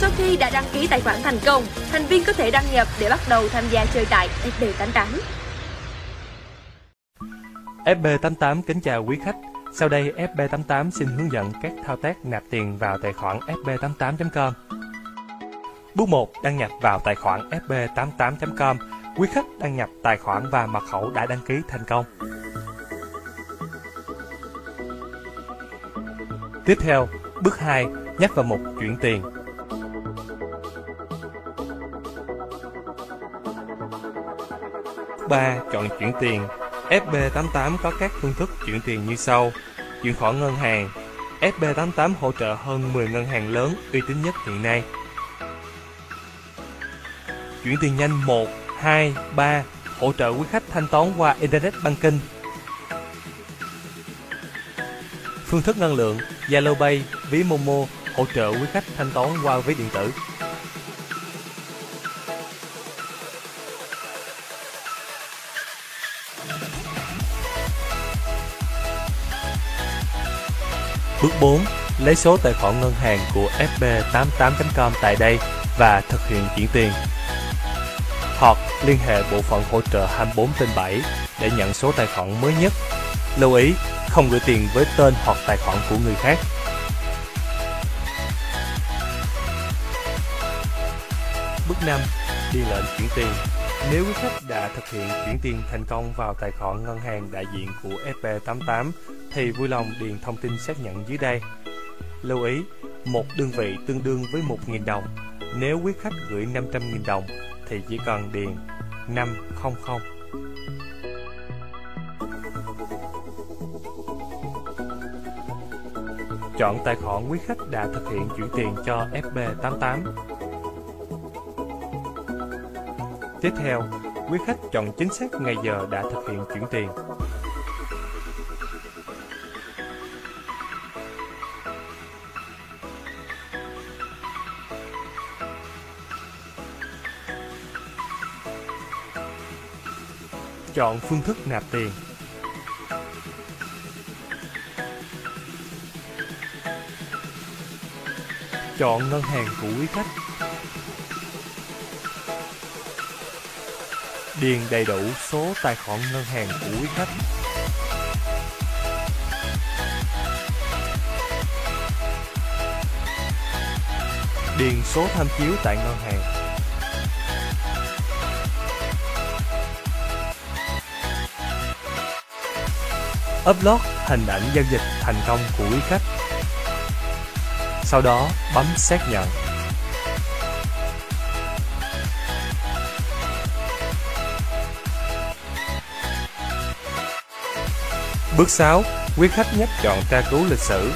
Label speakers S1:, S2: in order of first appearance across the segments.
S1: Sau khi đã đăng ký tài khoản thành công, thành viên có thể đăng nhập để bắt đầu tham gia chơi tại FB88.
S2: FB88 kính chào quý khách. Sau đây FB88 xin hướng dẫn các thao tác nạp tiền vào tài khoản fb88.com. Bước 1. Đăng nhập vào tài khoản fb88.com. Quý khách đăng nhập tài khoản và mật khẩu đã đăng ký thành công. Tiếp theo, bước 2, nhấp vào mục chuyển tiền. Bước 3, chọn chuyển tiền. FB88 có các phương thức chuyển tiền như sau. Chuyển khoản ngân hàng. FB88 hỗ trợ hơn 10 ngân hàng lớn uy tín nhất hiện nay. Chuyển tiền nhanh 1, 2, 3 hỗ trợ quý khách thanh toán qua Internet Banking. Phương thức ngân lượng Zalo Pay, ví Momo hỗ trợ quý khách thanh toán qua ví điện tử. Bước 4. Lấy số tài khoản ngân hàng của fb88.com tại đây và thực hiện chuyển tiền. Hoặc liên hệ bộ phận hỗ trợ 24 trên 7 để nhận số tài khoản mới nhất. Lưu ý, không gửi tiền với tên hoặc tài khoản của người khác. Bước 5. Đi lệnh chuyển tiền Nếu quý khách đã thực hiện chuyển tiền thành công vào tài khoản ngân hàng đại diện của FP88 thì vui lòng điền thông tin xác nhận dưới đây. Lưu ý, một đơn vị tương đương với 1.000 đồng. Nếu quý khách gửi 500.000 đồng thì chỉ cần điền 500. Chọn tài khoản quý khách đã thực hiện chuyển tiền cho FB88. Tiếp theo, quý khách chọn chính xác ngày giờ đã thực hiện chuyển tiền. Chọn phương thức nạp tiền. Chọn ngân hàng của quý khách. Điền đầy đủ số tài khoản ngân hàng của quý khách. Điền số tham chiếu tại ngân hàng. Upload hình ảnh giao dịch thành công của quý khách. Sau đó bấm xác nhận. Bước 6. Quý khách nhấp chọn tra cứu lịch sử.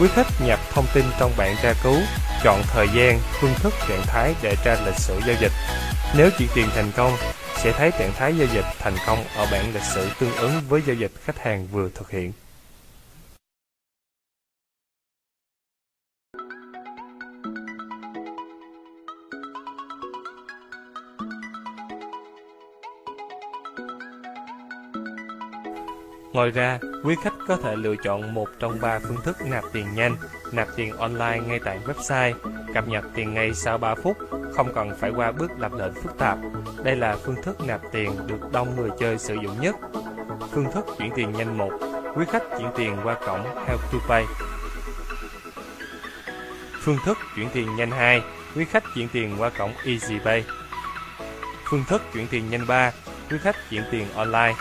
S2: Quý khách nhập thông tin trong bảng tra cứu, chọn thời gian, phương thức, trạng thái để tra lịch sử giao dịch. Nếu chuyển tiền thành công, sẽ thấy trạng thái giao dịch thành công ở bảng lịch sử tương ứng với giao dịch khách hàng vừa thực hiện. Ngoài ra, quý khách có thể lựa chọn một trong ba phương thức nạp tiền nhanh, nạp tiền online ngay tại website, cập nhật tiền ngay sau 3 phút, không cần phải qua bước lập lệnh phức tạp. Đây là phương thức nạp tiền được đông người chơi sử dụng nhất. Phương thức chuyển tiền nhanh 1, quý khách chuyển tiền qua cổng Help to Pay. Phương thức chuyển tiền nhanh 2, quý khách chuyển tiền qua cổng EasyPay. Phương thức chuyển tiền nhanh 3, quý khách chuyển tiền online.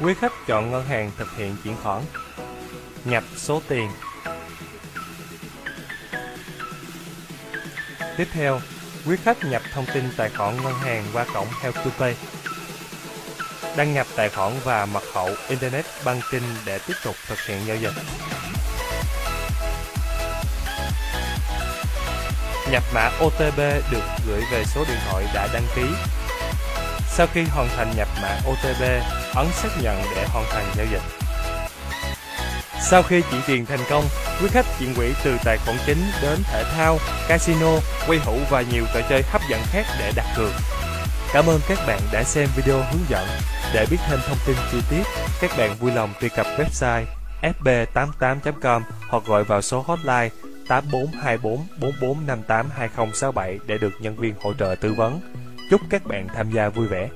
S2: Quý khách chọn ngân hàng thực hiện chuyển khoản. Nhập số tiền. Tiếp theo, quý khách nhập thông tin tài khoản ngân hàng qua cổng Help to Pay. Đăng nhập tài khoản và mật khẩu Internet Banking để tiếp tục thực hiện giao dịch. Nhập mã OTP được gửi về số điện thoại đã đăng ký. Sau khi hoàn thành nhập mã OTP, ấn xác nhận để hoàn thành giao dịch. Sau khi chuyển tiền thành công, quý khách chuyển quỹ từ tài khoản chính đến thể thao, casino, quay hũ và nhiều trò chơi hấp dẫn khác để đặt cược. Cảm ơn các bạn đã xem video hướng dẫn. Để biết thêm thông tin chi tiết, các bạn vui lòng truy cập website fb88.com hoặc gọi vào số hotline 8424 4458 2067 để được nhân viên hỗ trợ tư vấn. Chúc các bạn tham gia vui vẻ.